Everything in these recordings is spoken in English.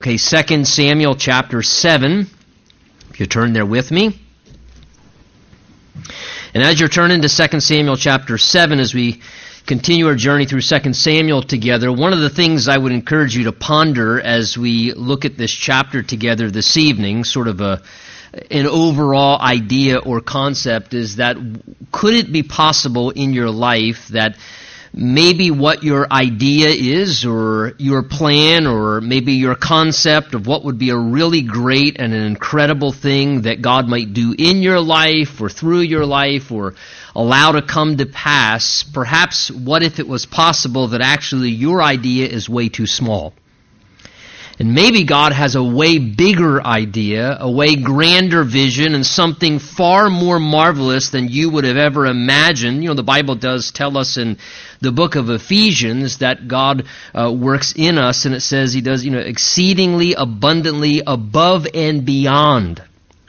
Okay, 2 Samuel chapter 7. If you turn there with me. And as you're turning to 2 Samuel chapter 7, as we continue our journey through 2 Samuel together, one of the things I would encourage you to ponder as we look at this chapter together this evening, sort of a an overall idea or concept, is that could it be possible in your life that maybe what your idea is or your plan or maybe your concept of what would be a really great and an incredible thing that God might do in your life or through your life or allow to come to pass. Perhaps what if it was possible that actually your idea is way too small? And maybe God has a way bigger idea, a way grander vision, and something far more marvelous than you would have ever imagined. You know, the Bible does tell us in the book of Ephesians that God uh, works in us, and it says He does, you know, exceedingly abundantly above and beyond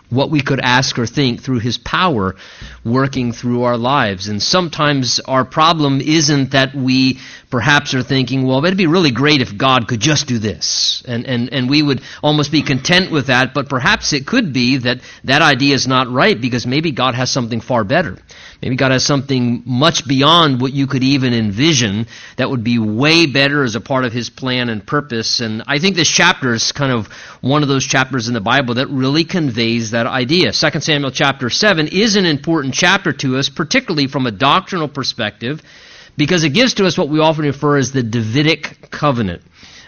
what we could ask or think through His power working through our lives. And sometimes our problem isn't that we perhaps are thinking, well, it'd be really great if God could just do this. And, and, and we would almost be content with that, but perhaps it could be that that idea is not right because maybe God has something far better. Maybe God has something much beyond what you could even envision that would be way better as a part of His plan and purpose. And I think this chapter is kind of one of those chapters in the Bible that really conveys that idea. 2 Samuel chapter 7 is an important chapter to us, particularly from a doctrinal perspective, because it gives to us what we often refer as the Davidic covenant.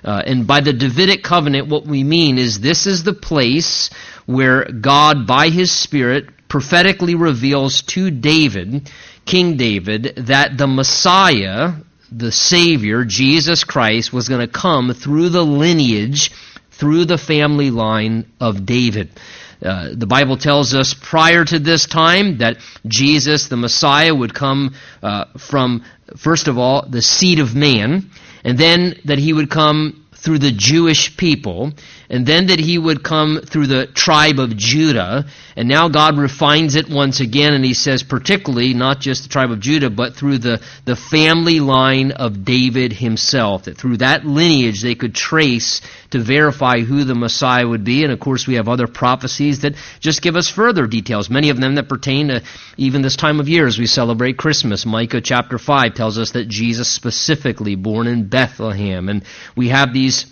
Uh, and by the Davidic covenant, what we mean is this is the place where God, by His Spirit, prophetically reveals to David, King David, that the Messiah, the Savior, Jesus Christ, was going to come through the lineage, through the family line of David. Uh, the Bible tells us prior to this time that Jesus, the Messiah, would come uh, from, first of all, the seed of man, and then that he would come through the Jewish people, and then that he would come through the tribe of Judah. And now God refines it once again, and he says, particularly, not just the tribe of Judah, but through the, the family line of David himself. That through that lineage they could trace to verify who the Messiah would be. And of course, we have other prophecies that just give us further details, many of them that pertain to even this time of year as we celebrate Christmas. Micah chapter 5 tells us that Jesus specifically born in Bethlehem. And we have these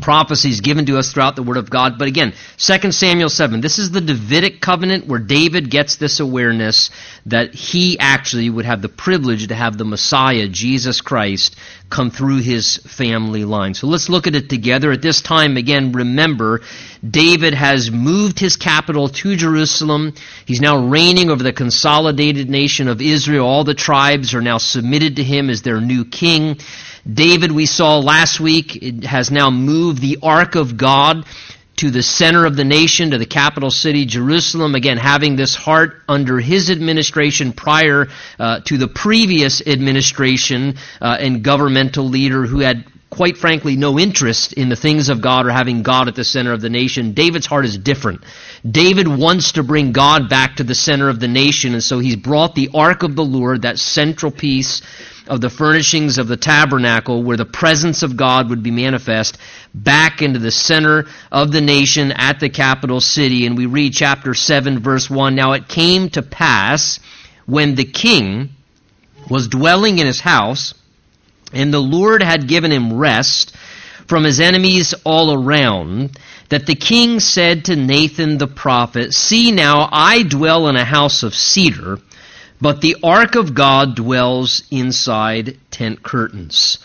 prophecies given to us throughout the Word of God. But again, 2 Samuel 7, this is the Davidic covenant where David gets this awareness that he actually would have the privilege to have the Messiah, Jesus Christ, come through his family line. So let's look at it together. At this time, again, remember, David has moved his capital to Jerusalem. He's now reigning over the consolidated nation of Israel. All the tribes are now submitted to him as their new king. David, we saw last week, has now moved the Ark of God to the center of the nation, to the capital city, Jerusalem. Again, having this heart under his administration prior uh, to the previous administration uh, and governmental leader who had quite frankly, no interest in the things of God or having God at the center of the nation. David's heart is different. David wants to bring God back to the center of the nation, and so he's brought the ark of the Lord, that central piece of the furnishings of the tabernacle where the presence of God would be manifest back into the center of the nation at the capital city. And we read chapter 7, verse 1. Now it came to pass when the king was dwelling in his house, and the Lord had given him rest from his enemies all around, that the king said to Nathan the prophet, See now, I dwell in a house of cedar but the ark of God dwells inside tent curtains.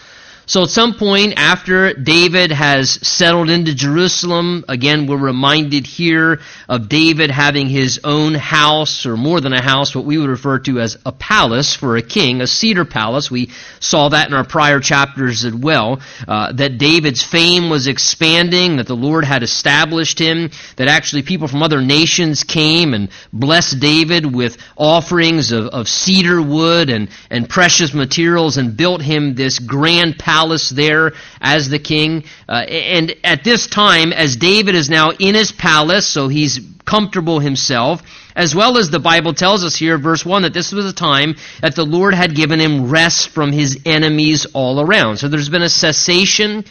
So at some point after David has settled into Jerusalem, again, we're reminded here of David having his own house, or more than a house, what we would refer to as a palace for a king, a cedar palace. We saw that in our prior chapters as well, uh, that David's fame was expanding, that the Lord had established him, that actually people from other nations came and blessed David with offerings of, of cedar wood and, and precious materials and built him this grand palace palace there as the king. Uh, and at this time, as David is now in his palace, so he's comfortable himself, as well as the Bible tells us here, verse 1, that this was a time that the Lord had given him rest from his enemies all around. So there's been a cessation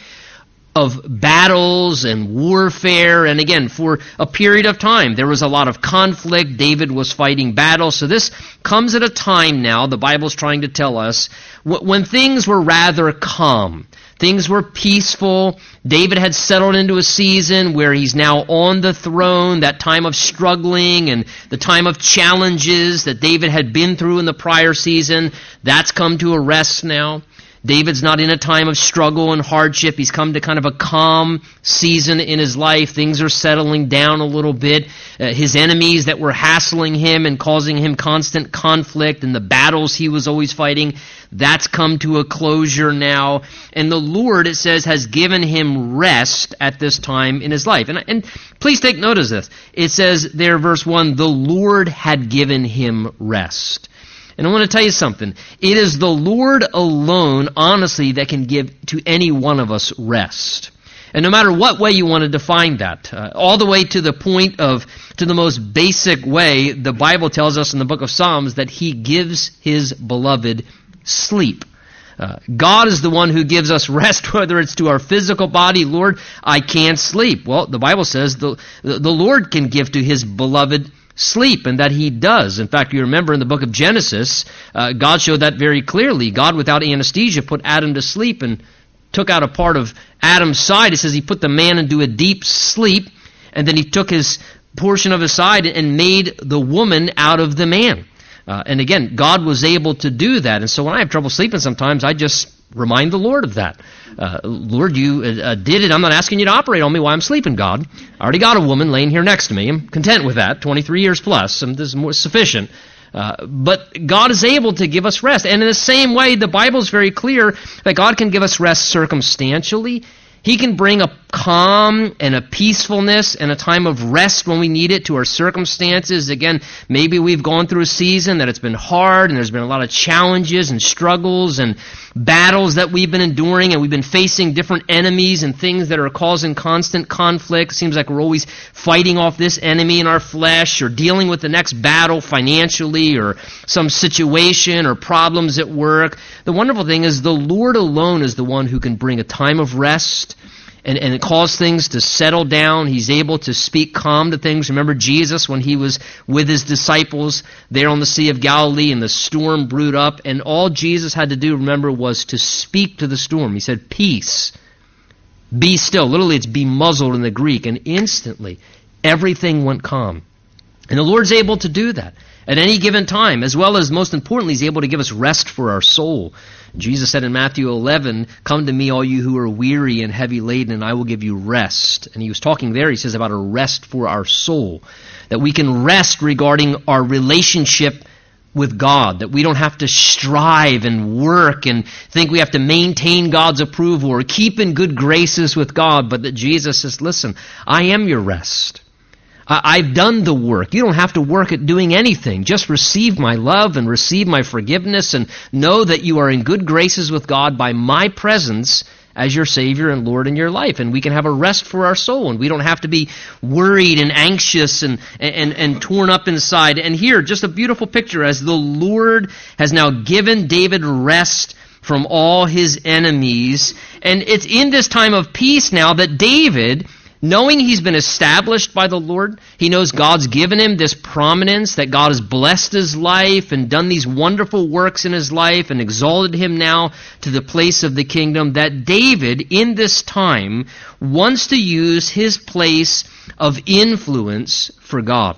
of battles and warfare. And again, for a period of time, there was a lot of conflict. David was fighting battles. So this comes at a time now, the Bible's trying to tell us, when things were rather calm. Things were peaceful. David had settled into a season where he's now on the throne, that time of struggling and the time of challenges that David had been through in the prior season. That's come to a rest now. David's not in a time of struggle and hardship. He's come to kind of a calm season in his life. Things are settling down a little bit. Uh, his enemies that were hassling him and causing him constant conflict and the battles he was always fighting, that's come to a closure now. And the Lord, it says, has given him rest at this time in his life. And, and please take note of this. It says there, verse 1, the Lord had given him rest. And I want to tell you something. It is the Lord alone, honestly, that can give to any one of us rest. And no matter what way you want to define that, uh, all the way to the point of, to the most basic way, the Bible tells us in the book of Psalms that He gives His beloved sleep. Uh, God is the one who gives us rest, whether it's to our physical body. Lord, I can't sleep. Well, the Bible says the, the Lord can give to His beloved sleep, and that he does. In fact, you remember in the book of Genesis, uh, God showed that very clearly. God, without anesthesia, put Adam to sleep and took out a part of Adam's side. It says he put the man into a deep sleep, and then he took his portion of his side and made the woman out of the man. Uh, and again, God was able to do that. And so when I have trouble sleeping sometimes, I just remind the Lord of that. Uh, Lord, you uh, uh, did it. I'm not asking you to operate on me while I'm sleeping, God. I already got a woman laying here next to me. I'm content with that. 23 years plus. Um, this is more sufficient. Uh, but God is able to give us rest. And in the same way, the Bible is very clear that God can give us rest circumstantially he can bring a calm and a peacefulness and a time of rest when we need it to our circumstances. Again, maybe we've gone through a season that it's been hard and there's been a lot of challenges and struggles and battles that we've been enduring and we've been facing different enemies and things that are causing constant conflict. It seems like we're always fighting off this enemy in our flesh or dealing with the next battle financially or some situation or problems at work. The wonderful thing is the Lord alone is the one who can bring a time of rest and, and cause things to settle down. He's able to speak calm to things. Remember Jesus when he was with his disciples there on the Sea of Galilee and the storm brewed up, and all Jesus had to do, remember, was to speak to the storm. He said, Peace, be still. Literally, it's be muzzled in the Greek, and instantly everything went calm. And the Lord's able to do that at any given time, as well as, most importantly, He's able to give us rest for our soul. Jesus said in Matthew 11, Come to me, all you who are weary and heavy laden, and I will give you rest. And he was talking there, he says, about a rest for our soul. That we can rest regarding our relationship with God, that we don't have to strive and work and think we have to maintain God's approval or keep in good graces with God, but that Jesus says, Listen, I am your rest. I've done the work. You don't have to work at doing anything. Just receive my love and receive my forgiveness and know that you are in good graces with God by my presence as your Savior and Lord in your life. And we can have a rest for our soul and we don't have to be worried and anxious and, and, and torn up inside. And here, just a beautiful picture as the Lord has now given David rest from all his enemies. And it's in this time of peace now that David knowing he's been established by the Lord, he knows God's given him this prominence, that God has blessed his life and done these wonderful works in his life and exalted him now to the place of the kingdom, that David, in this time, wants to use his place of influence for God.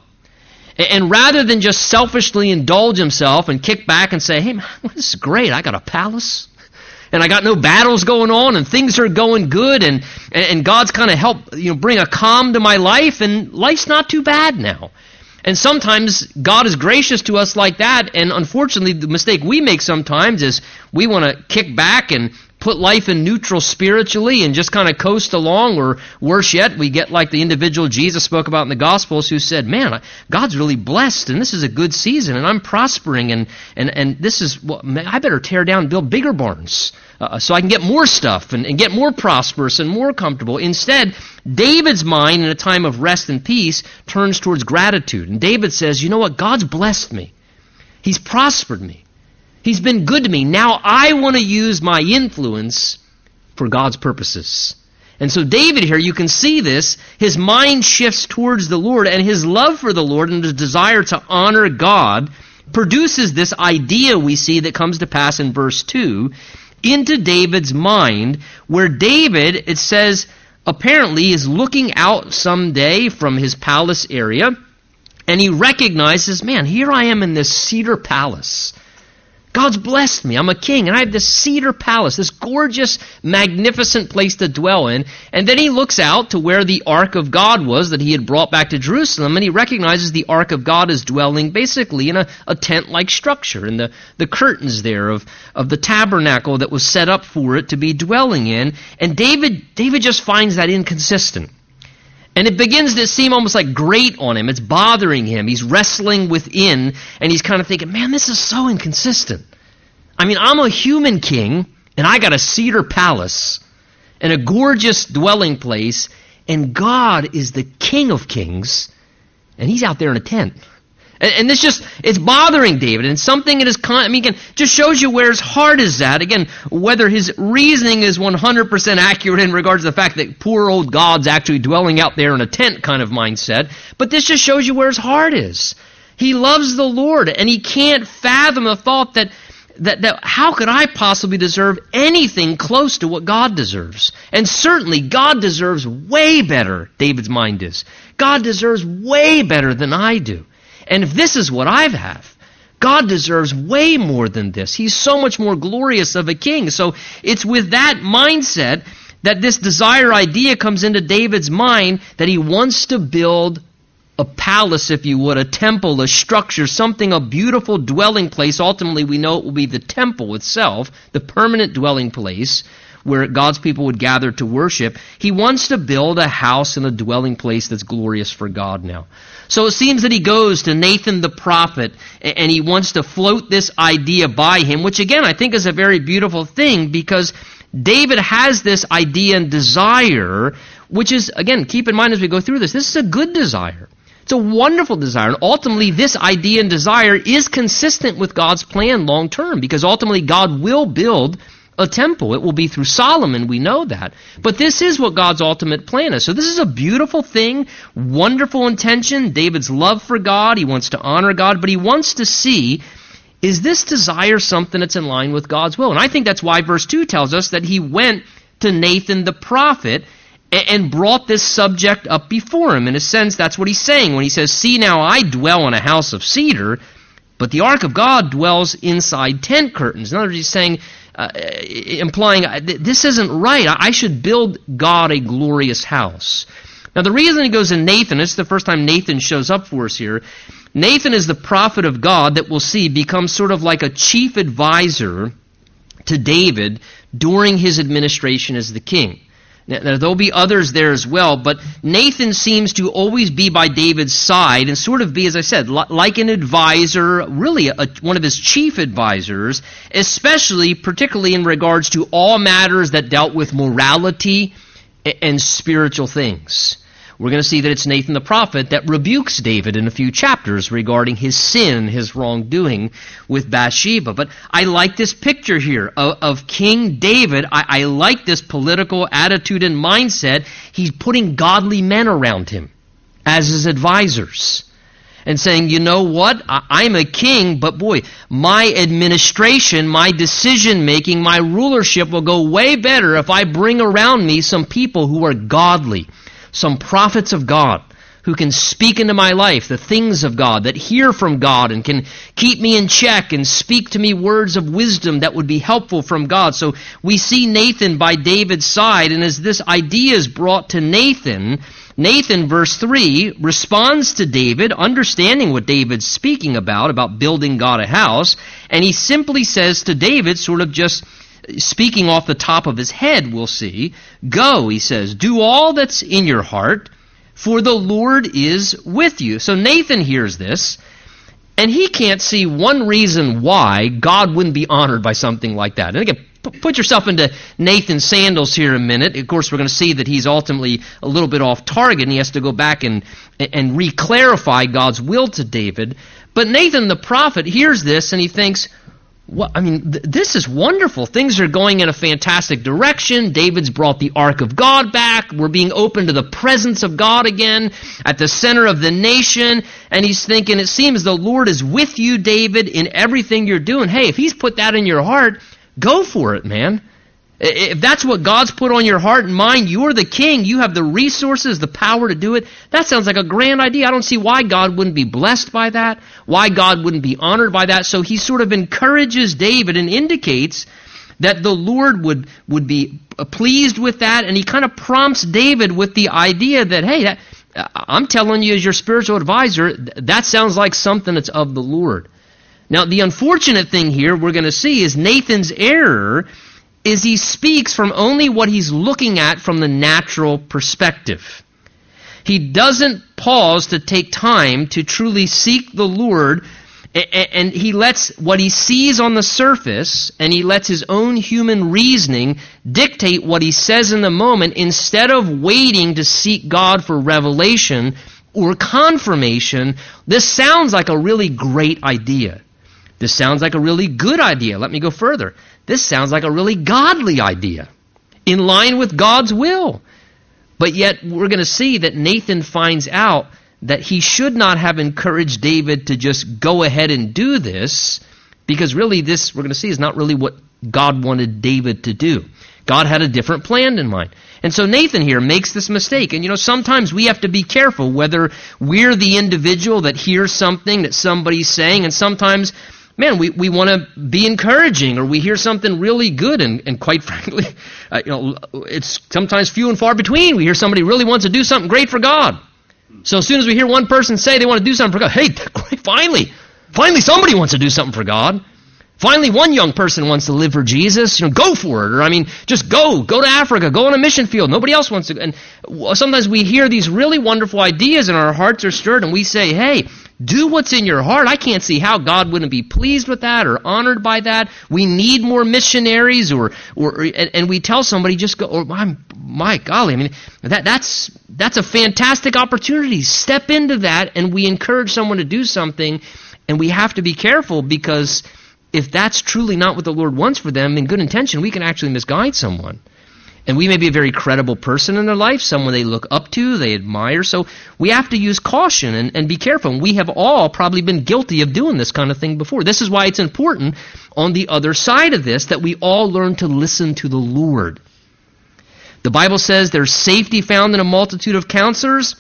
And rather than just selfishly indulge himself and kick back and say, hey, man, this is great, I got a palace and I got no battles going on and things are going good and, and God's kind of helped, you know, bring a calm to my life and life's not too bad now. And sometimes God is gracious to us like that and unfortunately the mistake we make sometimes is we want to kick back and put life in neutral spiritually and just kind of coast along, or worse yet, we get like the individual Jesus spoke about in the Gospels who said, Man, God's really blessed, and this is a good season, and I'm prospering, and, and, and this is, well, I better tear down and build bigger barns. Uh, so I can get more stuff and, and get more prosperous and more comfortable. Instead, David's mind in a time of rest and peace turns towards gratitude. And David says, You know what? God's blessed me. He's prospered me. He's been good to me. Now I want to use my influence for God's purposes. And so David here, you can see this, his mind shifts towards the Lord and his love for the Lord and his desire to honor God produces this idea we see that comes to pass in verse 2 into David's mind where David, it says, apparently is looking out someday from his palace area and he recognizes, man, here I am in this cedar palace. God's blessed me. I'm a king, and I have this cedar palace, this gorgeous, magnificent place to dwell in. And then he looks out to where the ark of God was that he had brought back to Jerusalem, and he recognizes the ark of God is dwelling basically in a, a tent like structure, and the, the curtains there of, of the tabernacle that was set up for it to be dwelling in. And David, David just finds that inconsistent. And it begins to seem almost like great on him. It's bothering him. He's wrestling within, and he's kind of thinking, man, this is so inconsistent. I mean, I'm a human king, and I got a cedar palace and a gorgeous dwelling place, and God is the king of kings, and he's out there in a tent. And, and this just, it's bothering David. And something in his, con- I mean, again, just shows you where his heart is at. Again, whether his reasoning is 100% accurate in regards to the fact that poor old God's actually dwelling out there in a tent kind of mindset. But this just shows you where his heart is. He loves the Lord, and he can't fathom the thought that, that, that how could I possibly deserve anything close to what God deserves? And certainly God deserves way better, David's mind is. God deserves way better than I do. And if this is what I have, God deserves way more than this. He's so much more glorious of a king. So it's with that mindset that this desire idea comes into David's mind that he wants to build a palace, if you would, a temple, a structure, something, a beautiful dwelling place. Ultimately, we know it will be the temple itself, the permanent dwelling place where God's people would gather to worship. He wants to build a house and a dwelling place that's glorious for God now. So it seems that he goes to Nathan the prophet and he wants to float this idea by him, which again I think is a very beautiful thing because David has this idea and desire, which is, again, keep in mind as we go through this, this is a good desire. It's a wonderful desire. And ultimately, this idea and desire is consistent with God's plan long term because ultimately God will build a temple. It will be through Solomon, we know that. But this is what God's ultimate plan is. So this is a beautiful thing, wonderful intention. David's love for God, he wants to honor God, but he wants to see is this desire something that's in line with God's will? And I think that's why verse 2 tells us that he went to Nathan the prophet and brought this subject up before him. In a sense, that's what he's saying when he says, See now, I dwell in a house of cedar, but the ark of God dwells inside tent curtains. In other words, he's saying, uh, implying uh, this isn't right. I should build God a glorious house. Now, the reason he goes to Nathan, is the first time Nathan shows up for us here. Nathan is the prophet of God that we'll see becomes sort of like a chief advisor to David during his administration as the king. There'll be others there as well, but Nathan seems to always be by David's side and sort of be, as I said, like an advisor, really a, one of his chief advisors, especially, particularly in regards to all matters that dealt with morality and spiritual things we're going to see that it's Nathan the prophet that rebukes David in a few chapters regarding his sin, his wrongdoing with Bathsheba. But I like this picture here of, of King David. I, I like this political attitude and mindset. He's putting godly men around him as his advisors and saying, you know what? I'm a king, but boy, my administration, my decision making, my rulership will go way better if I bring around me some people who are godly some prophets of God who can speak into my life the things of God, that hear from God and can keep me in check and speak to me words of wisdom that would be helpful from God. So we see Nathan by David's side, and as this idea is brought to Nathan, Nathan, verse 3, responds to David, understanding what David's speaking about, about building God a house, and he simply says to David, sort of just speaking off the top of his head, we'll see. Go, he says, do all that's in your heart, for the Lord is with you. So Nathan hears this, and he can't see one reason why God wouldn't be honored by something like that. And again, put yourself into Nathan's sandals here a minute. Of course, we're going to see that he's ultimately a little bit off target, and he has to go back and, and re-clarify God's will to David. But Nathan the prophet hears this, and he thinks, I mean, th- this is wonderful. Things are going in a fantastic direction. David's brought the ark of God back. We're being open to the presence of God again at the center of the nation. And he's thinking, it seems the Lord is with you, David, in everything you're doing. Hey, if he's put that in your heart, go for it, man. If that's what God's put on your heart and mind, you're the king. You have the resources, the power to do it. That sounds like a grand idea. I don't see why God wouldn't be blessed by that, why God wouldn't be honored by that. So he sort of encourages David and indicates that the Lord would, would be pleased with that. And he kind of prompts David with the idea that, hey, that, I'm telling you as your spiritual advisor, that sounds like something that's of the Lord. Now, the unfortunate thing here we're going to see is Nathan's error is he speaks from only what he's looking at from the natural perspective. He doesn't pause to take time to truly seek the Lord, and he lets what he sees on the surface and he lets his own human reasoning dictate what he says in the moment instead of waiting to seek God for revelation or confirmation. This sounds like a really great idea. This sounds like a really good idea. Let me go further. This sounds like a really godly idea, in line with God's will. But yet, we're going to see that Nathan finds out that he should not have encouraged David to just go ahead and do this, because really, this, we're going to see, is not really what God wanted David to do. God had a different plan in mind. And so Nathan here makes this mistake. And you know, sometimes we have to be careful whether we're the individual that hears something that somebody's saying, and sometimes man, we, we want to be encouraging or we hear something really good. And, and quite frankly, uh, you know, it's sometimes few and far between. We hear somebody really wants to do something great for God. So as soon as we hear one person say they want to do something for God, hey, finally, finally somebody wants to do something for God. Finally, one young person wants to live for Jesus. You know, go for it. Or I mean, just go. Go to Africa. Go on a mission field. Nobody else wants to. And sometimes we hear these really wonderful ideas, and our hearts are stirred, and we say, "Hey, do what's in your heart. I can't see how God wouldn't be pleased with that or honored by that. We need more missionaries, or or and, and we tell somebody just go. Or my, my golly, I mean that that's that's a fantastic opportunity. Step into that, and we encourage someone to do something, and we have to be careful because if that's truly not what the Lord wants for them, in good intention, we can actually misguide someone. And we may be a very credible person in their life, someone they look up to, they admire. So we have to use caution and, and be careful. And we have all probably been guilty of doing this kind of thing before. This is why it's important on the other side of this that we all learn to listen to the Lord. The Bible says there's safety found in a multitude of counselors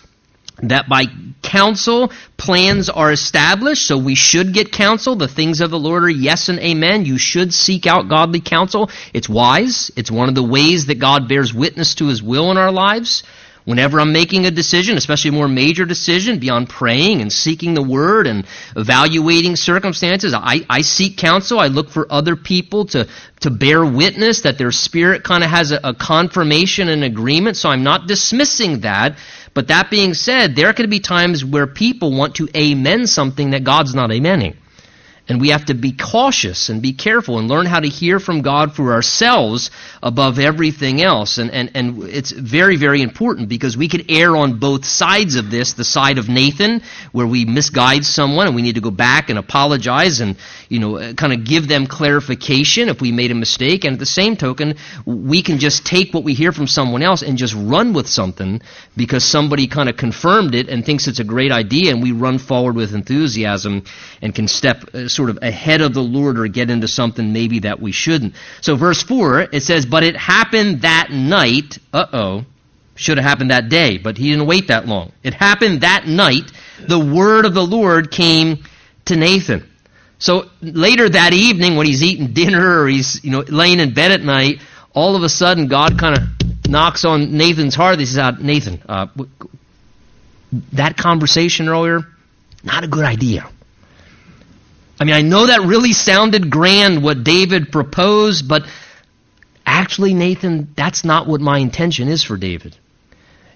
that by counsel plans are established so we should get counsel. The things of the lord are yes and amen. You should seek out godly counsel. It's wise. It's one of the ways that god bears witness to his will in our lives. Whenever i'm making a decision especially a more major decision beyond praying and seeking the word and evaluating circumstances i, I seek counsel. I look for other people to, to bear witness that their spirit kind of has a, a confirmation and agreement so i'm not dismissing that but that being said, there can be times where people want to amen something that God's not amening. And we have to be cautious and be careful and learn how to hear from God for ourselves above everything else. And, and, and it's very, very important because we could err on both sides of this the side of Nathan, where we misguide someone and we need to go back and apologize and, you know, kind of give them clarification if we made a mistake. And at the same token, we can just take what we hear from someone else and just run with something because somebody kind of confirmed it and thinks it's a great idea and we run forward with enthusiasm and can step uh, sort of ahead of the Lord or get into something maybe that we shouldn't. So verse 4, it says, But it happened that night. Uh-oh. Should have happened that day, but he didn't wait that long. It happened that night. The word of the Lord came to Nathan. So later that evening, when he's eating dinner or he's you know laying in bed at night, all of a sudden God kind of knocks on Nathan's heart. He says, uh, "Nathan, uh, that conversation earlier, not a good idea. I mean, I know that really sounded grand what David proposed, but actually, Nathan, that's not what my intention is for David.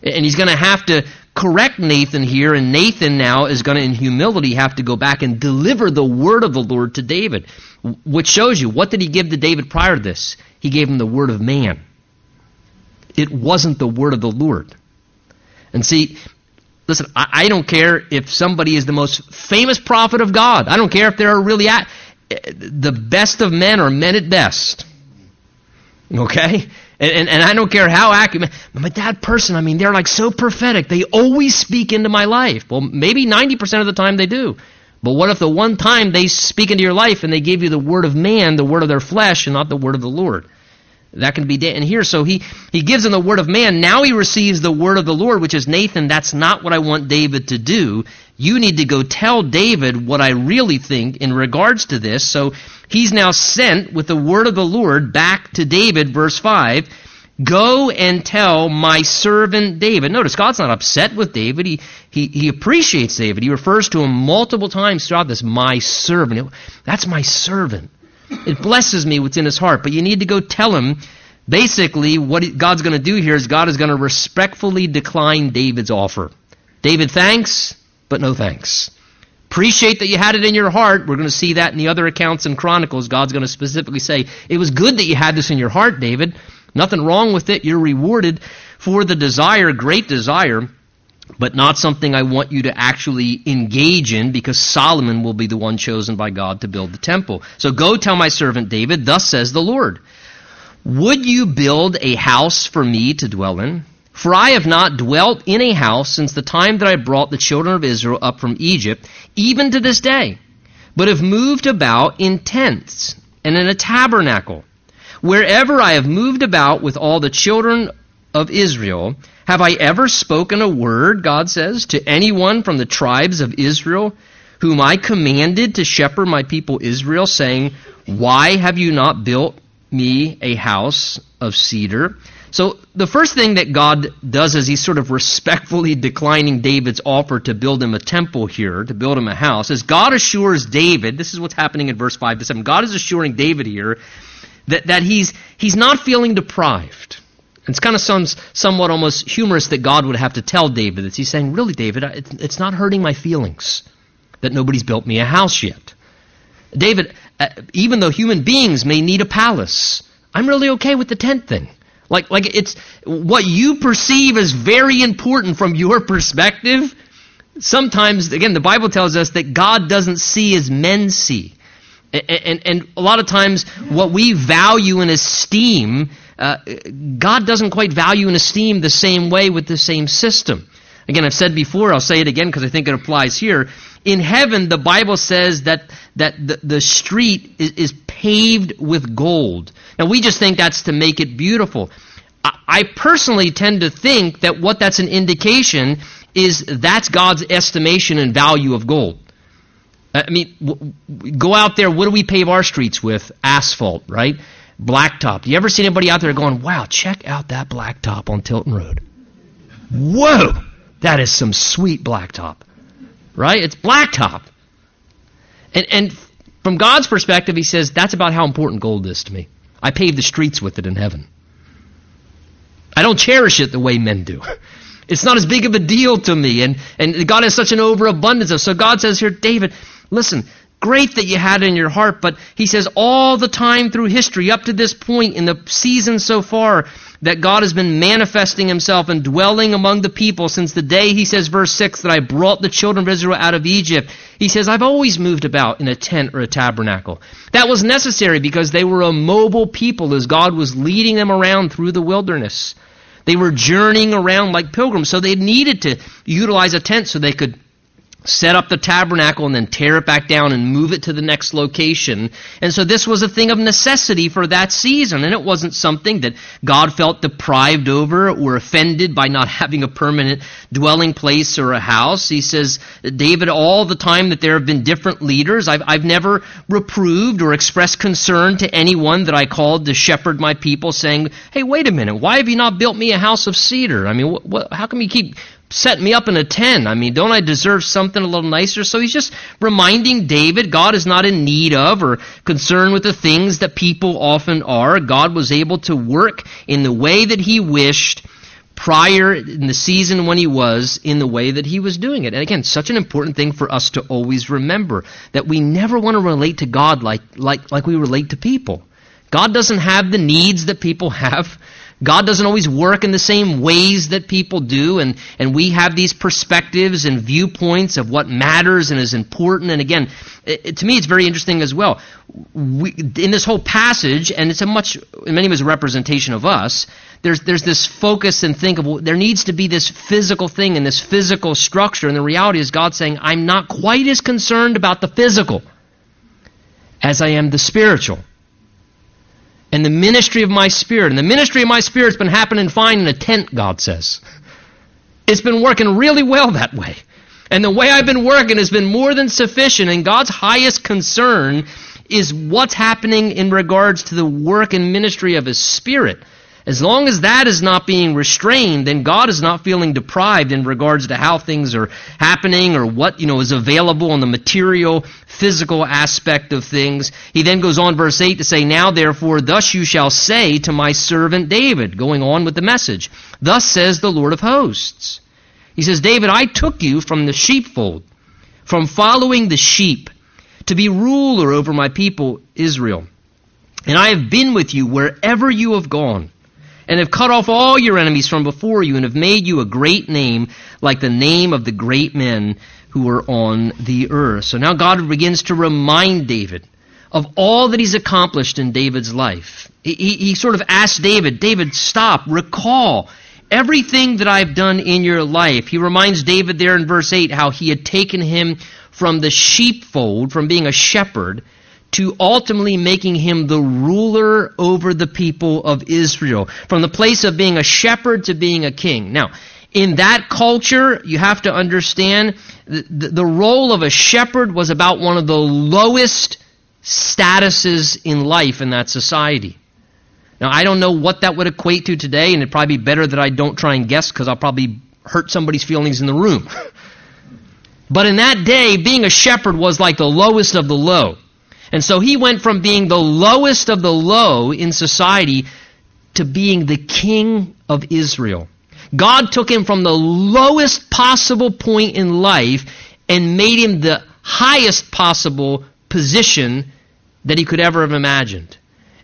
And he's going to have to correct Nathan here, and Nathan now is going to, in humility, have to go back and deliver the word of the Lord to David. Which shows you, what did he give to David prior to this? He gave him the word of man. It wasn't the word of the Lord. And see, Listen, I, I don't care if somebody is the most famous prophet of God. I don't care if they're really at. Eh, the best of men or men at best. Okay? And, and, and, I don't care how accurate, but that person, I mean, they're like so prophetic. They always speak into my life. Well, maybe 90% of the time they do. But what if the one time they speak into your life and they give you the word of man, the word of their flesh, and not the word of the Lord? That can be da- and here. So he he gives him the word of man. Now he receives the word of the Lord, which is Nathan. That's not what I want David to do. You need to go tell David what I really think in regards to this. So he's now sent with the word of the Lord back to David, verse five. Go and tell my servant David. Notice God's not upset with David. He, he, he appreciates David. He refers to him multiple times throughout this, my servant. That's my servant. It blesses me what's in his heart. But you need to go tell him basically what God's going to do here is God is going to respectfully decline David's offer. David, thanks, but no thanks. Appreciate that you had it in your heart. We're going to see that in the other accounts and Chronicles. God's going to specifically say, It was good that you had this in your heart, David. Nothing wrong with it. You're rewarded for the desire, great desire but not something I want you to actually engage in because Solomon will be the one chosen by God to build the temple. So go tell my servant David, thus says the Lord, would you build a house for me to dwell in? For I have not dwelt in a house since the time that I brought the children of Israel up from Egypt, even to this day, but have moved about in tents and in a tabernacle. Wherever I have moved about with all the children of Israel, have I ever spoken a word, God says, to anyone from the tribes of Israel, whom I commanded to shepherd my people Israel, saying, Why have you not built me a house of cedar? So the first thing that God does is he's sort of respectfully declining David's offer to build him a temple here, to build him a house, as God assures David, this is what's happening in verse 5 to 7, God is assuring David here that, that he's, he's not feeling deprived. It's kind of some, somewhat almost humorous that God would have to tell David that he's saying, really, David, it's not hurting my feelings that nobody's built me a house yet. David, uh, even though human beings may need a palace, I'm really okay with the tent thing. Like, like it's what you perceive as very important from your perspective. Sometimes, again, the Bible tells us that God doesn't see as men see. And, and, and a lot of times, what we value and esteem uh, God doesn't quite value and esteem the same way with the same system. Again, I've said before, I'll say it again because I think it applies here. In heaven, the Bible says that, that the, the street is, is paved with gold. Now, we just think that's to make it beautiful. I, I personally tend to think that what that's an indication is that's God's estimation and value of gold. I mean, go out there, what do we pave our streets with? Asphalt, right? Blacktop. Do you ever see anybody out there going, wow, check out that blacktop on Tilton Road? Whoa! That is some sweet blacktop. Right? It's blacktop. And, and from God's perspective, He says, that's about how important gold is to me. I pave the streets with it in heaven. I don't cherish it the way men do. It's not as big of a deal to me. And, and God has such an overabundance of So God says here, David, listen, Great that you had in your heart, but he says all the time through history, up to this point in the season so far, that God has been manifesting himself and dwelling among the people since the day, he says, verse 6, that I brought the children of Israel out of Egypt. He says, I've always moved about in a tent or a tabernacle. That was necessary because they were a mobile people as God was leading them around through the wilderness. They were journeying around like pilgrims, so they needed to utilize a tent so they could set up the tabernacle and then tear it back down and move it to the next location. And so this was a thing of necessity for that season. And it wasn't something that God felt deprived over or offended by not having a permanent dwelling place or a house. He says, David, all the time that there have been different leaders, I've, I've never reproved or expressed concern to anyone that I called to shepherd my people saying, hey, wait a minute, why have you not built me a house of cedar? I mean, what, how come you keep set me up in a 10. I mean, don't I deserve something a little nicer? So he's just reminding David God is not in need of or concerned with the things that people often are. God was able to work in the way that he wished prior in the season when he was in the way that he was doing it. And again, such an important thing for us to always remember that we never want to relate to God like, like, like we relate to people. God doesn't have the needs that people have. God doesn't always work in the same ways that people do, and, and we have these perspectives and viewpoints of what matters and is important. And again, it, to me, it's very interesting as well. We, in this whole passage, and it's a much, in many ways, a representation of us, there's, there's this focus and think of, well, there needs to be this physical thing and this physical structure. And the reality is God saying, I'm not quite as concerned about the physical as I am the spiritual and the ministry of my spirit. And the ministry of my spirit's been happening fine in a tent, God says. It's been working really well that way. And the way I've been working has been more than sufficient. And God's highest concern is what's happening in regards to the work and ministry of His Spirit. As long as that is not being restrained, then God is not feeling deprived in regards to how things are happening or what, you know, is available on the material, physical aspect of things. He then goes on, verse 8, to say, Now therefore, thus you shall say to my servant David, going on with the message, Thus says the Lord of hosts. He says, David, I took you from the sheepfold, from following the sheep, to be ruler over my people Israel. And I have been with you wherever you have gone and have cut off all your enemies from before you, and have made you a great name, like the name of the great men who were on the earth. So now God begins to remind David of all that he's accomplished in David's life. He, he, sort of asks David, David, stop, recall everything that I've done in your life. He reminds David there in verse 8 how he had taken him from the sheepfold, from being a shepherd, to ultimately making him the ruler over the people of Israel. From the place of being a shepherd to being a king. Now, in that culture, you have to understand the, the, role of a shepherd was about one of the lowest statuses in life in that society. Now, I don't know what that would equate to today, and it'd probably be better that I don't try and guess because I'll probably hurt somebody's feelings in the room. but in that day, being a shepherd was like the lowest of the low. And so he went from being the lowest of the low in society to being the king of Israel. God took him from the lowest possible point in life and made him the highest possible position that he could ever have imagined.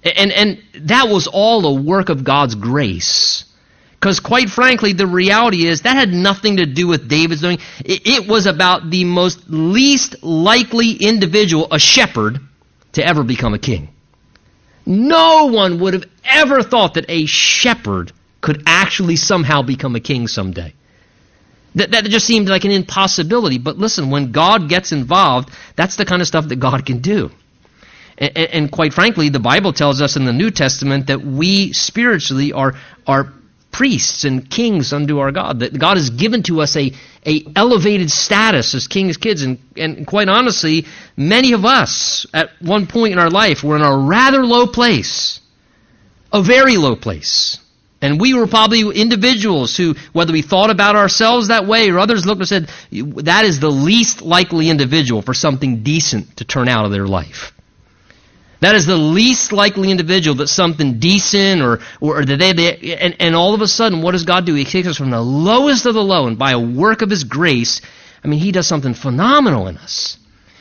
And, and that was all a work of God's grace. Because quite frankly, the reality is that had nothing to do with David's doing. It, it was about the most least likely individual, a shepherd, to ever become a king. No one would have ever thought that a shepherd could actually somehow become a king someday. That, that just seemed like an impossibility. But listen, when God gets involved, that's the kind of stuff that God can do. And, and, quite frankly, the Bible tells us in the New Testament that we spiritually are, are priests and kings unto our God. That God has given to us a, a elevated status as king's kids. And, and quite honestly, many of us at one point in our life were in a rather low place. A very low place. And we were probably individuals who, whether we thought about ourselves that way or others looked and said, that is the least likely individual for something decent to turn out of their life. That is the least likely individual that something decent or, or, or that they, they and, and all of a sudden, what does God do? He takes us from the lowest of the low, and by a work of His grace, I mean, He does something phenomenal in us.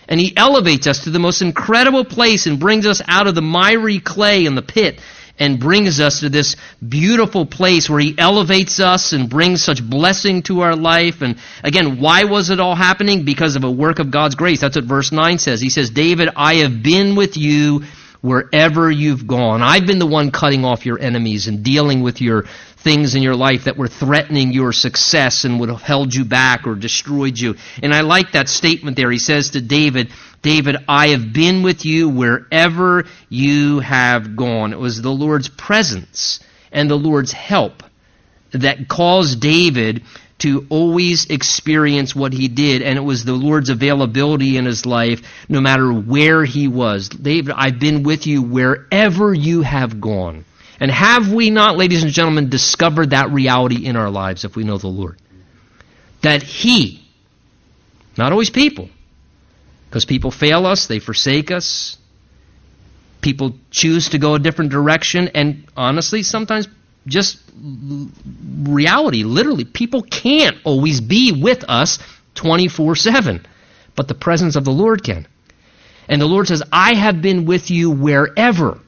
And He elevates us to the most incredible place and brings us out of the miry clay in the pit and brings us to this beautiful place where He elevates us and brings such blessing to our life. And again, why was it all happening? Because of a work of God's grace. That's what verse 9 says. He says, David, I have been with you wherever you've gone. I've been the one cutting off your enemies and dealing with your things in your life that were threatening your success and would have held you back or destroyed you. And I like that statement there. He says to David, David, I have been with you wherever you have gone. It was the Lord's presence and the Lord's help that caused David to always experience what he did, and it was the Lord's availability in his life no matter where he was. David, I've been with you wherever you have gone. And have we not, ladies and gentlemen, discovered that reality in our lives if we know the Lord? That He, not always people, because people fail us, they forsake us. People choose to go a different direction, and honestly, sometimes just reality, literally, people can't always be with us 24 7, but the presence of the Lord can. And the Lord says, I have been with you wherever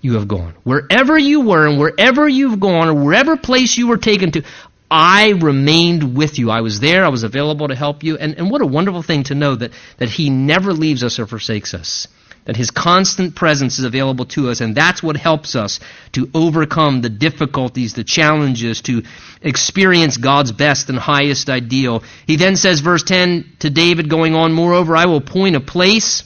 you have gone. Wherever you were and wherever you've gone or wherever place you were taken to, I remained with you. I was there. I was available to help you. And, and what a wonderful thing to know that, that He never leaves us or forsakes us. That His constant presence is available to us. And that's what helps us to overcome the difficulties, the challenges, to experience God's best and highest ideal. He then says, verse 10 to David going on, Moreover, I will appoint a place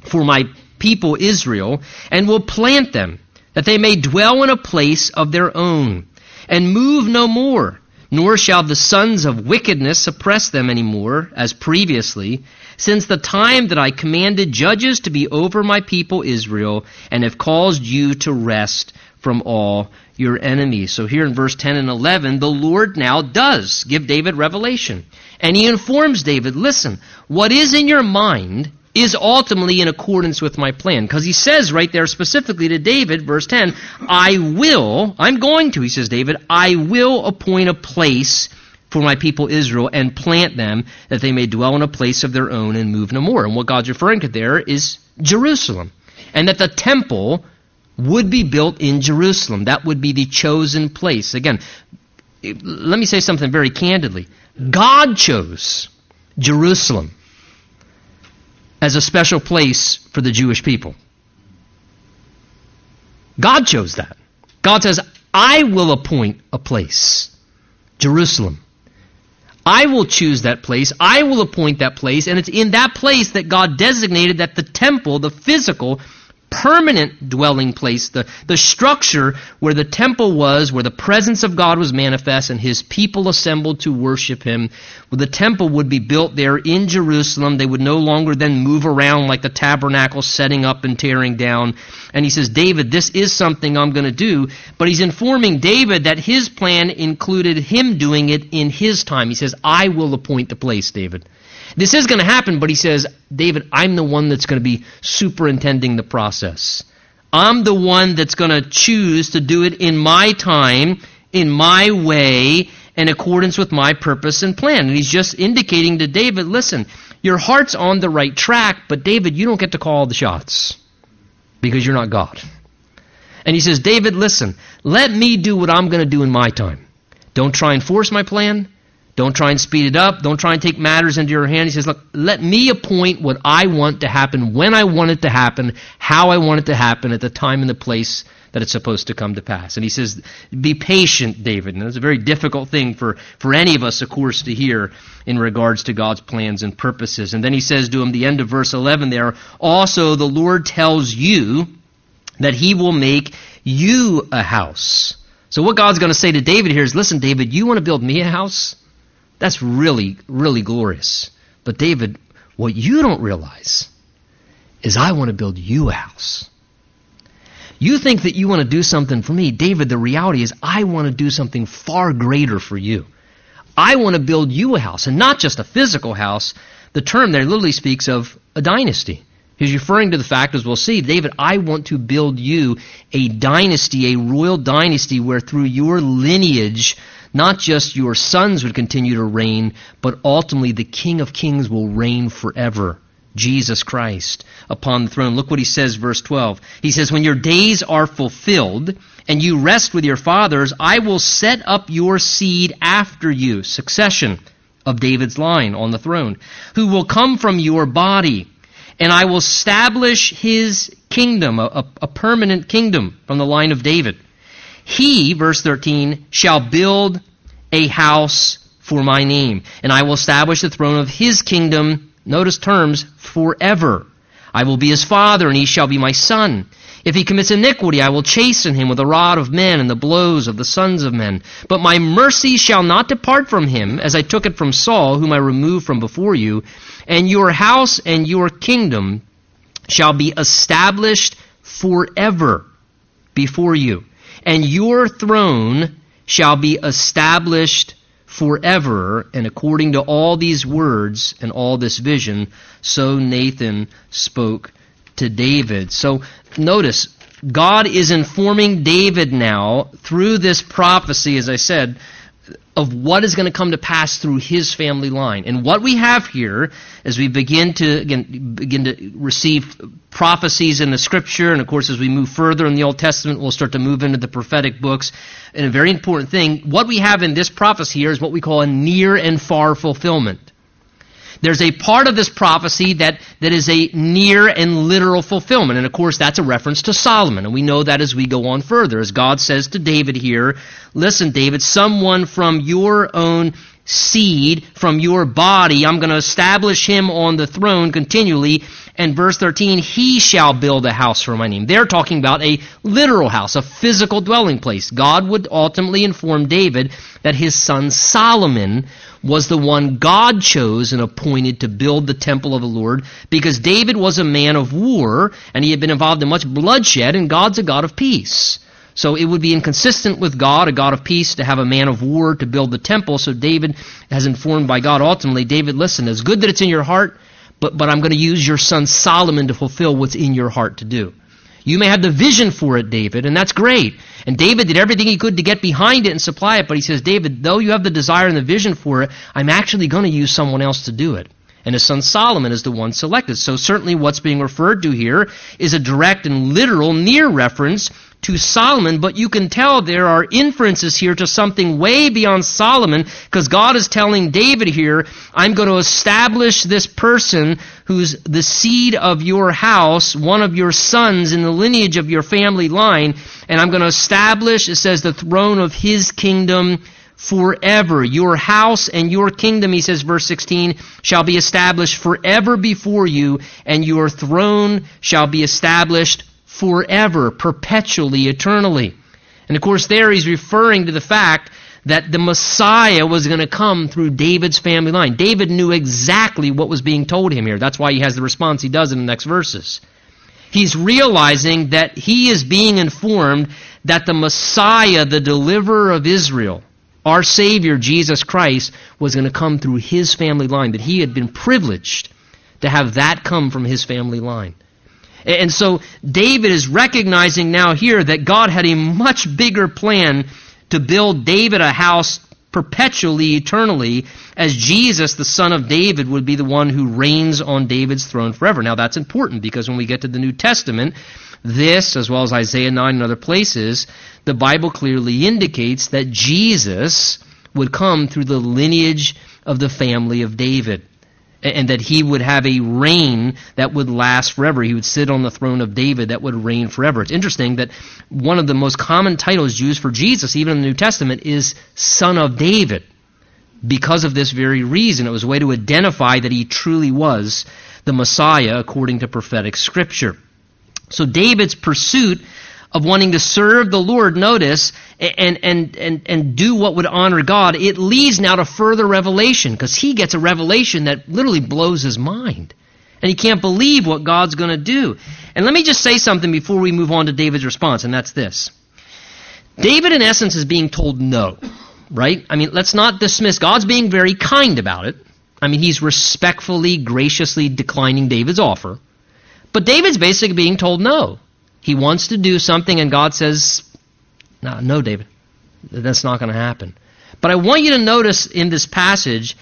for my people Israel and will plant them, that they may dwell in a place of their own and move no more nor shall the sons of wickedness oppress them any more, as previously, since the time that I commanded judges to be over my people Israel, and have caused you to rest from all your enemies. So here in verse 10 and 11, the Lord now does give David revelation. And he informs David, listen, what is in your mind is ultimately in accordance with my plan. Because he says right there specifically to David, verse 10, I will, I'm going to, he says, David, I will appoint a place for my people Israel and plant them that they may dwell in a place of their own and move no more. And what God's referring to there is Jerusalem. And that the temple would be built in Jerusalem. That would be the chosen place. Again, let me say something very candidly. God chose Jerusalem as a special place for the Jewish people. God chose that. God says, I will appoint a place, Jerusalem. I will choose that place. I will appoint that place. And it's in that place that God designated that the temple, the physical, permanent dwelling place, the, the structure where the temple was, where the presence of God was manifest and his people assembled to worship him. Well, the temple would be built there in Jerusalem. They would no longer then move around like the tabernacle, setting up and tearing down. And he says, David, this is something I'm going to do. But he's informing David that his plan included him doing it in his time. He says, I will appoint the place, David. This is going to happen, but he says, David, I'm the one that's going to be superintending the process. I'm the one that's going to choose to do it in my time, in my way, in accordance with my purpose and plan. And he's just indicating to David, listen, your heart's on the right track, but David, you don't get to call the shots because you're not God. And he says, David, listen, let me do what I'm going to do in my time. Don't try and force my plan. Don't try and speed it up. Don't try and take matters into your hand. He says, look, let me appoint what I want to happen, when I want it to happen, how I want it to happen, at the time and the place that it's supposed to come to pass. And he says, be patient, David. And it's a very difficult thing for, for any of us, of course, to hear in regards to God's plans and purposes. And then he says to him, the end of verse 11 there, also the Lord tells you that he will make you a house. So what God's going to say to David here is, listen, David, you want to build me a house? That's really, really glorious. But David, what you don't realize is I want to build you a house. You think that you want to do something for me. David, the reality is I want to do something far greater for you. I want to build you a house, and not just a physical house. The term there literally speaks of a dynasty. He's referring to the fact, as we'll see, David, I want to build you a dynasty, a royal dynasty, where through your lineage not just your sons would continue to reign, but ultimately the King of Kings will reign forever. Jesus Christ upon the throne. Look what he says, verse 12. He says, When your days are fulfilled and you rest with your fathers, I will set up your seed after you, succession of David's line on the throne, who will come from your body, and I will establish his kingdom, a, a permanent kingdom from the line of David. He, verse 13, shall build a house for my name, and I will establish the throne of his kingdom, notice terms, forever. I will be his father, and he shall be my son. If he commits iniquity, I will chasten him with the rod of men and the blows of the sons of men. But my mercy shall not depart from him, as I took it from Saul, whom I removed from before you. And your house and your kingdom shall be established forever before you and your throne shall be established forever. And according to all these words and all this vision, so Nathan spoke to David. So notice, God is informing David now through this prophecy, as I said, of what is going to come to pass through his family line. And what we have here, as we begin to again begin to receive prophecies in the scripture, and of course as we move further in the Old Testament, we'll start to move into the prophetic books. And a very important thing, what we have in this prophecy here is what we call a near and far fulfillment. There's a part of this prophecy that, that is a near and literal fulfillment. And of course, that's a reference to Solomon. And we know that as we go on further. As God says to David here, listen, David, someone from your own seed, from your body, I'm going to establish him on the throne continually. And verse 13, he shall build a house for my name. They're talking about a literal house, a physical dwelling place. God would ultimately inform David that his son Solomon was the one God chose and appointed to build the temple of the Lord because David was a man of war and he had been involved in much bloodshed and God's a God of peace. So it would be inconsistent with God, a God of peace, to have a man of war to build the temple. So David, as informed by God ultimately, David, listen, it's good that it's in your heart, but, but I'm going to use your son Solomon to fulfill what's in your heart to do. You may have the vision for it, David, and that's great. And David did everything he could to get behind it and supply it, but he says, David, though you have the desire and the vision for it, I'm actually going to use someone else to do it. And his son Solomon is the one selected. So certainly what's being referred to here is a direct and literal near reference to Solomon, but you can tell there are inferences here to something way beyond Solomon because God is telling David here, I'm going to establish this person who's the seed of your house, one of your sons in the lineage of your family line, and I'm going to establish, it says, the throne of his kingdom forever. Your house and your kingdom, he says, verse 16, shall be established forever before you, and your throne shall be established forever, perpetually, eternally. And of course, there he's referring to the fact that the Messiah was going to come through David's family line. David knew exactly what was being told him here. That's why he has the response he does in the next verses. He's realizing that he is being informed that the Messiah, the deliverer of Israel, our Savior, Jesus Christ, was going to come through his family line, that he had been privileged to have that come from his family line. And so David is recognizing now here that God had a much bigger plan to build David a house perpetually, eternally, as Jesus, the son of David, would be the one who reigns on David's throne forever. Now that's important because when we get to the New Testament, this, as well as Isaiah 9 and other places, the Bible clearly indicates that Jesus would come through the lineage of the family of David and that he would have a reign that would last forever. He would sit on the throne of David that would reign forever. It's interesting that one of the most common titles used for Jesus, even in the New Testament, is Son of David. Because of this very reason, it was a way to identify that he truly was the Messiah according to prophetic scripture. So David's pursuit of wanting to serve the Lord, notice, and, and, and, and do what would honor God, it leads now to further revelation because he gets a revelation that literally blows his mind. And he can't believe what God's going to do. And let me just say something before we move on to David's response, and that's this. David, in essence, is being told no, right? I mean, let's not dismiss. God's being very kind about it. I mean, he's respectfully, graciously declining David's offer. But David's basically being told no. He wants to do something, and God says, no, no David, that's not going to happen. But I want you to notice in this passage,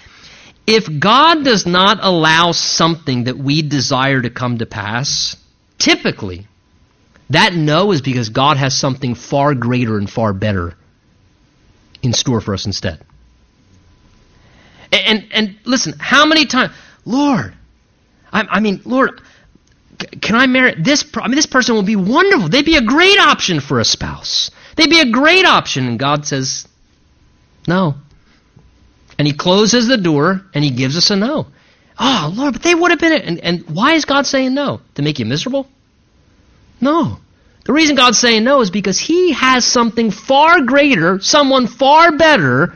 if God does not allow something that we desire to come to pass, typically, that no is because God has something far greater and far better in store for us instead. And, and, listen, how many times, Lord, I, I mean, Lord, can I marry this? I mean, this person will be wonderful. They'd be a great option for a spouse. They'd be a great option. And God says, no. And He closes the door and He gives us a no. Oh, Lord, but they would have been it. And, and why is God saying no? To make you miserable? No. The reason God's saying no is because He has something far greater, someone far better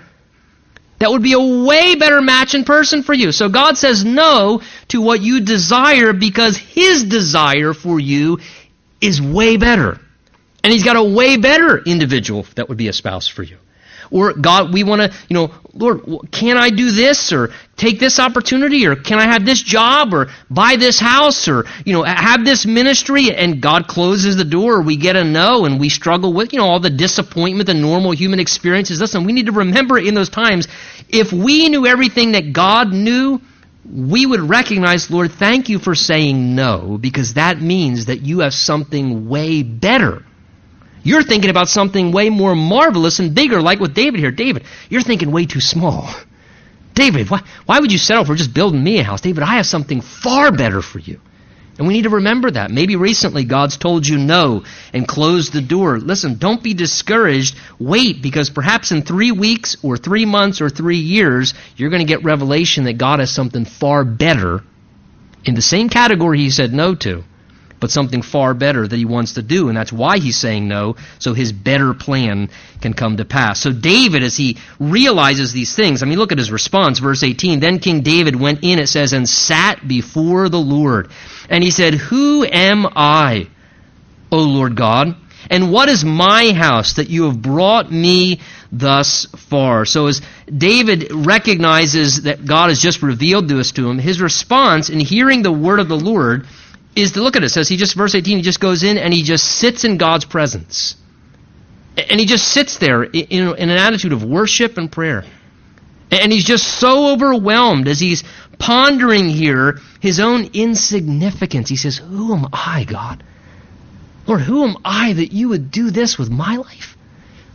that would be a way better match in person for you. So God says no to what you desire because His desire for you is way better. And He's got a way better individual that would be a spouse for you. Or God, we want to, you know, Lord, can I do this? Or take this opportunity? Or can I have this job? Or buy this house? Or, you know, have this ministry? And God closes the door. Or we get a no and we struggle with, you know, all the disappointment, the normal human experiences. Listen, we need to remember in those times, if we knew everything that God knew, we would recognize, Lord, thank you for saying no because that means that you have something way better you're thinking about something way more marvelous and bigger, like with David here. David, you're thinking way too small. David, why, why would you settle for just building me a house? David, I have something far better for you. And we need to remember that. Maybe recently God's told you no and closed the door. Listen, don't be discouraged. Wait, because perhaps in three weeks or three months or three years, you're going to get revelation that God has something far better in the same category he said no to but something far better that he wants to do. And that's why he's saying no, so his better plan can come to pass. So David, as he realizes these things, I mean, look at his response, verse 18. Then King David went in, it says, and sat before the Lord. And he said, Who am I, O Lord God? And what is my house that you have brought me thus far? So as David recognizes that God has just revealed this to him, his response in hearing the word of the Lord is to look at it. it. says he just verse 18 he just goes in and he just sits in God's presence. And he just sits there in, in an attitude of worship and prayer. And he's just so overwhelmed as he's pondering here his own insignificance. He says, Who am I, God? Lord, who am I that you would do this with my life?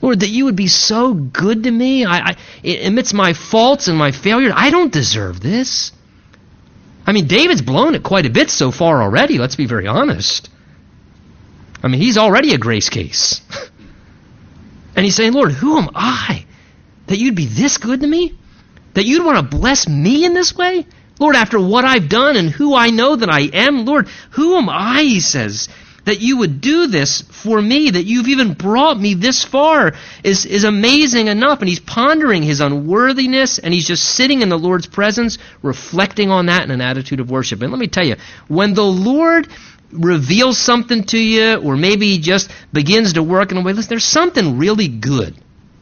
Lord, that you would be so good to me. I, I, amidst my faults and my failures, I don't deserve this. I mean, David's blown it quite a bit so far already, let's be very honest. I mean, he's already a grace case. and he's saying, Lord, who am I that you'd be this good to me? That you'd want to bless me in this way? Lord, after what I've done and who I know that I am, Lord, who am I, he says, that you would do this for me, that you've even brought me this far is, is amazing enough. And he's pondering his unworthiness and he's just sitting in the Lord's presence, reflecting on that in an attitude of worship. And let me tell you, when the Lord reveals something to you, or maybe he just begins to work in a way, listen, there's something really good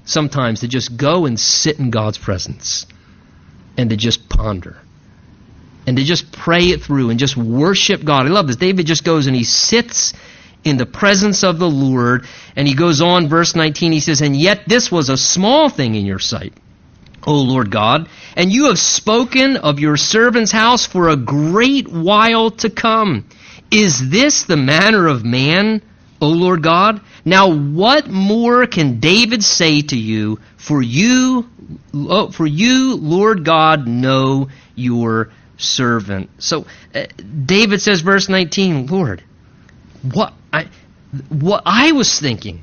sometimes to just go and sit in God's presence and to just ponder and to just pray it through and just worship God. I love this. David just goes and he sits in the presence of the Lord, and he goes on, verse 19, he says, And yet this was a small thing in your sight. O Lord God, and you have spoken of your servant's house for a great while to come. Is this the manner of man, O Lord God? Now what more can David say to you? For you, for you, Lord God, know your servant. So uh, David says, verse 19, Lord, what I, what I was thinking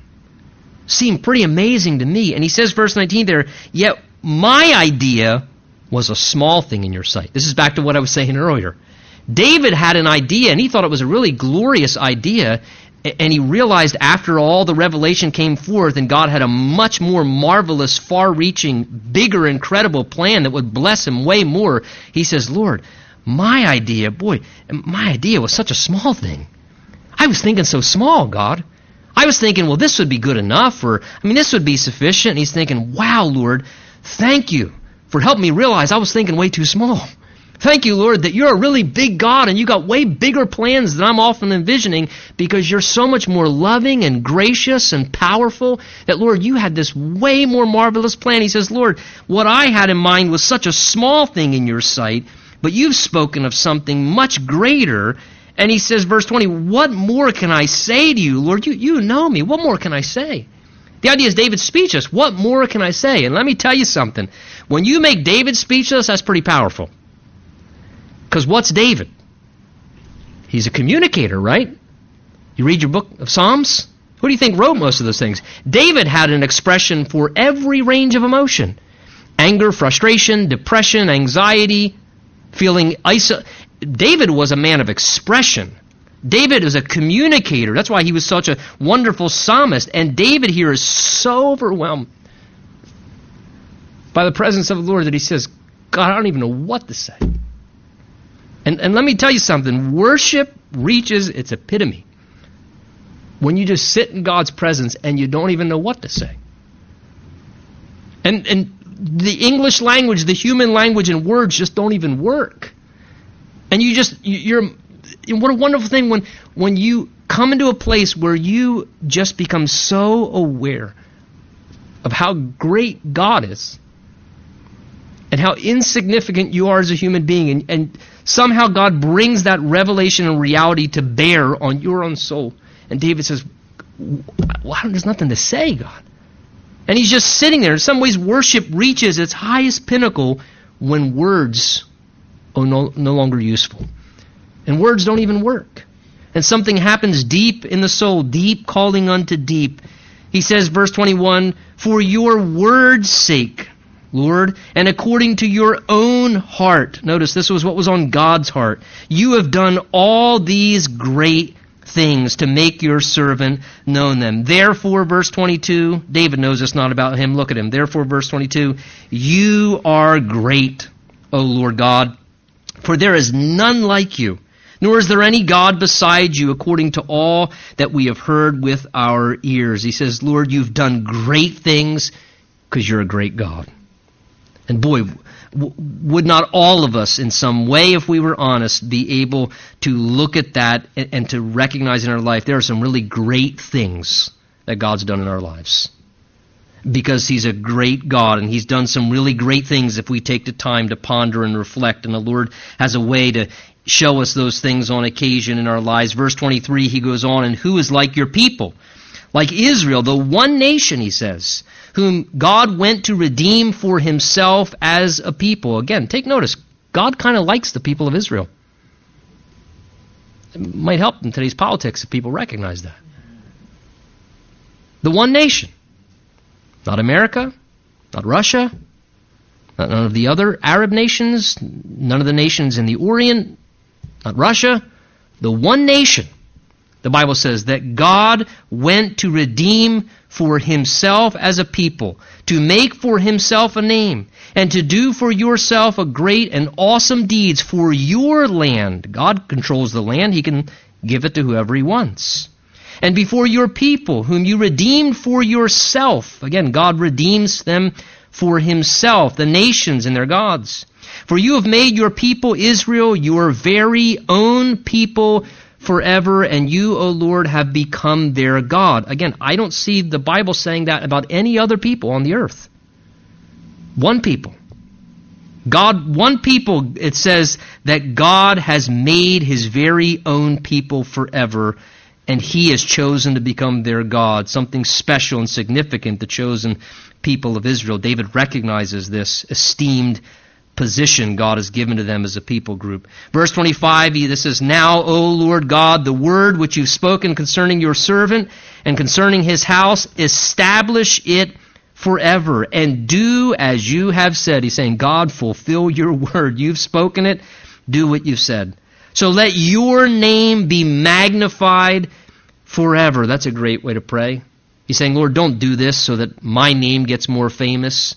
seemed pretty amazing to me. And he says, verse 19 there, yet my idea was a small thing in your sight. This is back to what I was saying earlier. David had an idea, and he thought it was a really glorious idea, and he realized after all the revelation came forth and God had a much more marvelous, far reaching, bigger, incredible plan that would bless him way more, he says, Lord, my idea, boy, my idea was such a small thing. I was thinking so small, God. I was thinking, well, this would be good enough, or, I mean, this would be sufficient. And he's thinking, wow, Lord, thank you for helping me realize I was thinking way too small. Thank you, Lord, that you're a really big God and you got way bigger plans than I'm often envisioning because you're so much more loving and gracious and powerful that, Lord, you had this way more marvelous plan. He says, Lord, what I had in mind was such a small thing in your sight, but you've spoken of something much greater. And he says, verse 20, What more can I say to you, Lord? You, you know me. What more can I say? The idea is David's speechless. What more can I say? And let me tell you something. When you make David speechless, that's pretty powerful. Because what's David? He's a communicator, right? You read your book of Psalms? Who do you think wrote most of those things? David had an expression for every range of emotion anger, frustration, depression, anxiety, feeling isolated. David was a man of expression. David is a communicator. That's why he was such a wonderful psalmist. And David here is so overwhelmed by the presence of the Lord that he says, God, I don't even know what to say. And, and let me tell you something worship reaches its epitome when you just sit in God's presence and you don't even know what to say. And, and the English language, the human language, and words just don't even work. And you just, you're, what a wonderful thing when, when you come into a place where you just become so aware of how great God is and how insignificant you are as a human being. And, and somehow God brings that revelation and reality to bear on your own soul. And David says, well, there's nothing to say, God. And he's just sitting there. In some ways, worship reaches its highest pinnacle when words are no, no longer useful. And words don't even work. And something happens deep in the soul, deep calling unto deep. He says, verse 21, For your word's sake, Lord, and according to your own heart. Notice this was what was on God's heart. You have done all these great things to make your servant known them. Therefore, verse 22, David knows it's not about him. Look at him. Therefore, verse 22, you are great, O Lord God, for there is none like you, nor is there any God beside you, according to all that we have heard with our ears. He says, Lord, you've done great things because you're a great God. And boy, would not all of us, in some way, if we were honest, be able to look at that and, and, to recognize in our life there are some really great things that God's done in our lives? Because He's a great God and He's done some really great things if we take the time to ponder and reflect. And the Lord has a way to show us those things on occasion in our lives. Verse 23, He goes on, And who is like your people? Like Israel, the one nation, He says whom God went to redeem for himself as a people. Again, take notice, God kind of likes the people of Israel. It might help in today's politics if people recognize that. The one nation. Not America, not Russia, not none of the other Arab nations, none of the nations in the Orient, not Russia. The one nation, the Bible says, that God went to redeem for himself as a people, to make for himself a name, and to do for yourself a great and awesome deeds for your land. God controls the land, he can give it to whoever he wants. And before your people, whom you redeemed for yourself. Again, God redeems them for himself, the nations and their gods. For you have made your people Israel your very own people forever, and you, O Lord, have become their God. Again, I don't see the Bible saying that about any other people on the earth. One people. God, one people, it says that God has made his very own people forever, and he has chosen to become their God, something special and significant, the chosen people of Israel. David recognizes this esteemed position God has given to them as a people group. Verse 25, this is Now, O Lord God, the word which you've spoken concerning your servant and concerning his house, establish it forever and do as you have said. He's saying, God, fulfill your word. You've spoken it. Do what you've said. So let your name be magnified forever. That's a great way to pray. He's saying, Lord, don't do this so that my name gets more famous.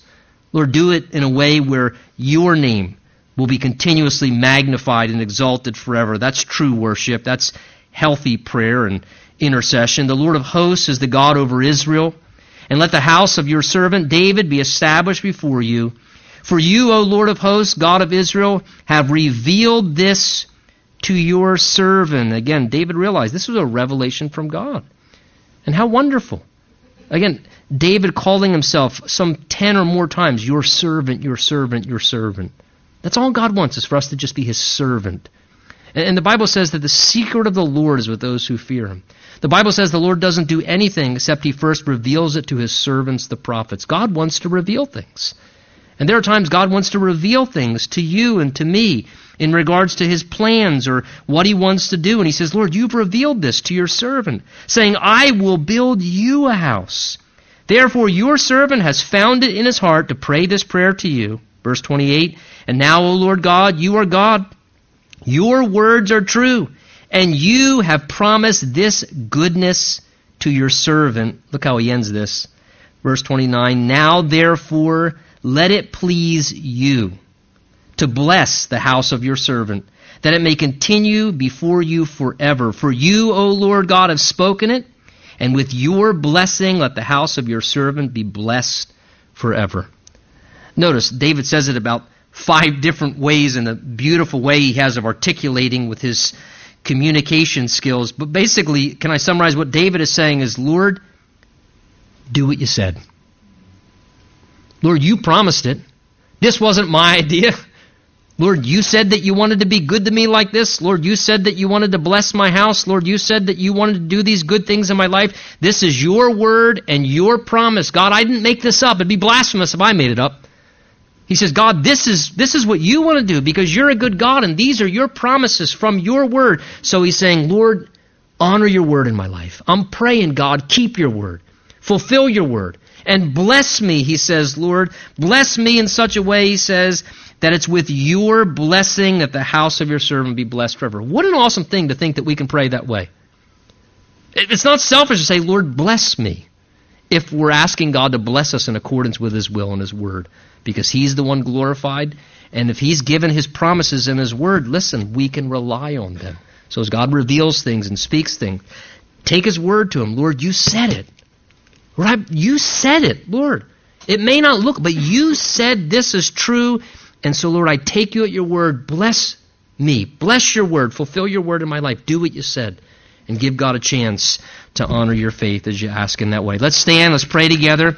Lord, do it in a way where your name will be continuously magnified and exalted forever. That's true worship. That's healthy prayer and intercession. The Lord of hosts is the God over Israel. And let the house of your servant David be established before you. For you, O Lord of hosts, God of Israel, have revealed this to your servant. Again, David realized this was a revelation from God. And how wonderful. Again, David calling himself some ten or more times, your servant, your servant, your servant. That's all God wants is for us to just be his servant. And the Bible says that the secret of the Lord is with those who fear him. The Bible says the Lord doesn't do anything except he first reveals it to his servants, the prophets. God wants to reveal things. And there are times God wants to reveal things to you and to me in regards to his plans or what he wants to do. And he says, Lord, you've revealed this to your servant, saying, I will build you a house. Therefore, your servant has found it in his heart to pray this prayer to you. Verse 28 And now, O Lord God, you are God. Your words are true, and you have promised this goodness to your servant. Look how he ends this. Verse 29 Now, therefore, let it please you to bless the house of your servant, that it may continue before you forever. For you, O Lord God, have spoken it, and with your blessing let the house of your servant be blessed forever. Notice, David says it about five different ways in a beautiful way he has of articulating with his communication skills. But basically, can I summarize what David is saying is, Lord, do what you said. Lord, you promised it. This wasn't my idea. Lord, you said that you wanted to be good to me like this. Lord, you said that you wanted to bless my house. Lord, you said that you wanted to do these good things in my life. This is your word and your promise. God, I didn't make this up. It'd be blasphemous if I made it up. He says, God, this is, this is what you want to do because you're a good God and these are your promises from your word. So he's saying, Lord, honor your word in my life. I'm praying, God, keep your word. Fulfill your word. And bless me, he says, Lord. Bless me in such a way, he says, that it's with your blessing that the house of your servant be blessed forever. What an awesome thing to think that we can pray that way. It's not selfish to say, Lord, bless me, if we're asking God to bless us in accordance with His will and His word, because He's the one glorified. And if He's given His promises in His word, listen, we can rely on them. So as God reveals things and speaks things, take His word to Him. Lord, you said it. Lord, you said it, Lord. It may not look, but you said this is true and so, Lord, I take you at your word. Bless me. Bless your word. Fulfill your word in my life. Do what you said. And give God a chance to honor your faith as you ask in that way. Let's stand. Let's pray together.